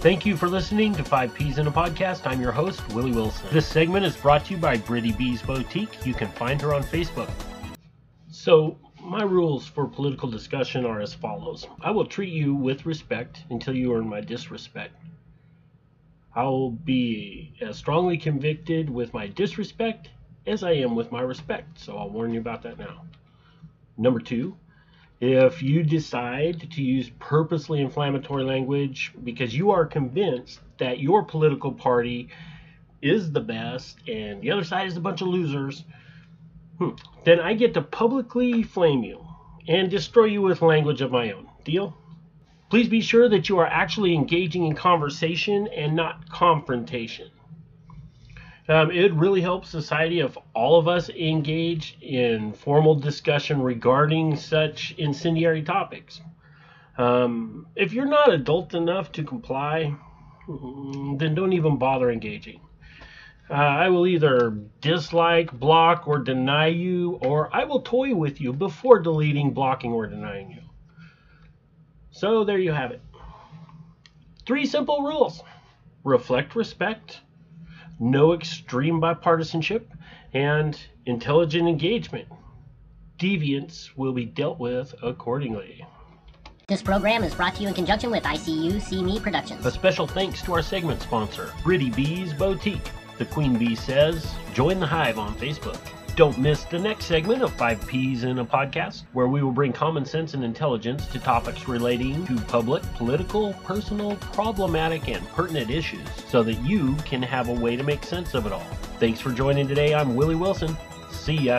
Thank you for listening to Five Peas in a Podcast. I'm your host, Willie Wilson. This segment is brought to you by Britty Bees Boutique. You can find her on Facebook. So, my rules for political discussion are as follows I will treat you with respect until you earn my disrespect. I will be as strongly convicted with my disrespect as I am with my respect, so I'll warn you about that now. Number two, if you decide to use purposely inflammatory language because you are convinced that your political party is the best and the other side is a bunch of losers, hmm, then I get to publicly flame you and destroy you with language of my own. Deal? Please be sure that you are actually engaging in conversation and not confrontation. Um, it really helps society if all of us engage in formal discussion regarding such incendiary topics. Um, if you're not adult enough to comply, mm, then don't even bother engaging. Uh, I will either dislike, block, or deny you, or I will toy with you before deleting, blocking, or denying you. So there you have it. Three simple rules reflect respect no extreme bipartisanship, and intelligent engagement. Deviants will be dealt with accordingly. This program is brought to you in conjunction with ICU See Me Productions. A special thanks to our segment sponsor, Britty Bees Boutique. The Queen Bee says, join the hive on Facebook. Don't miss the next segment of 5 Ps in a Podcast, where we will bring common sense and intelligence to topics relating to public, political, personal, problematic, and pertinent issues so that you can have a way to make sense of it all. Thanks for joining today. I'm Willie Wilson. See ya.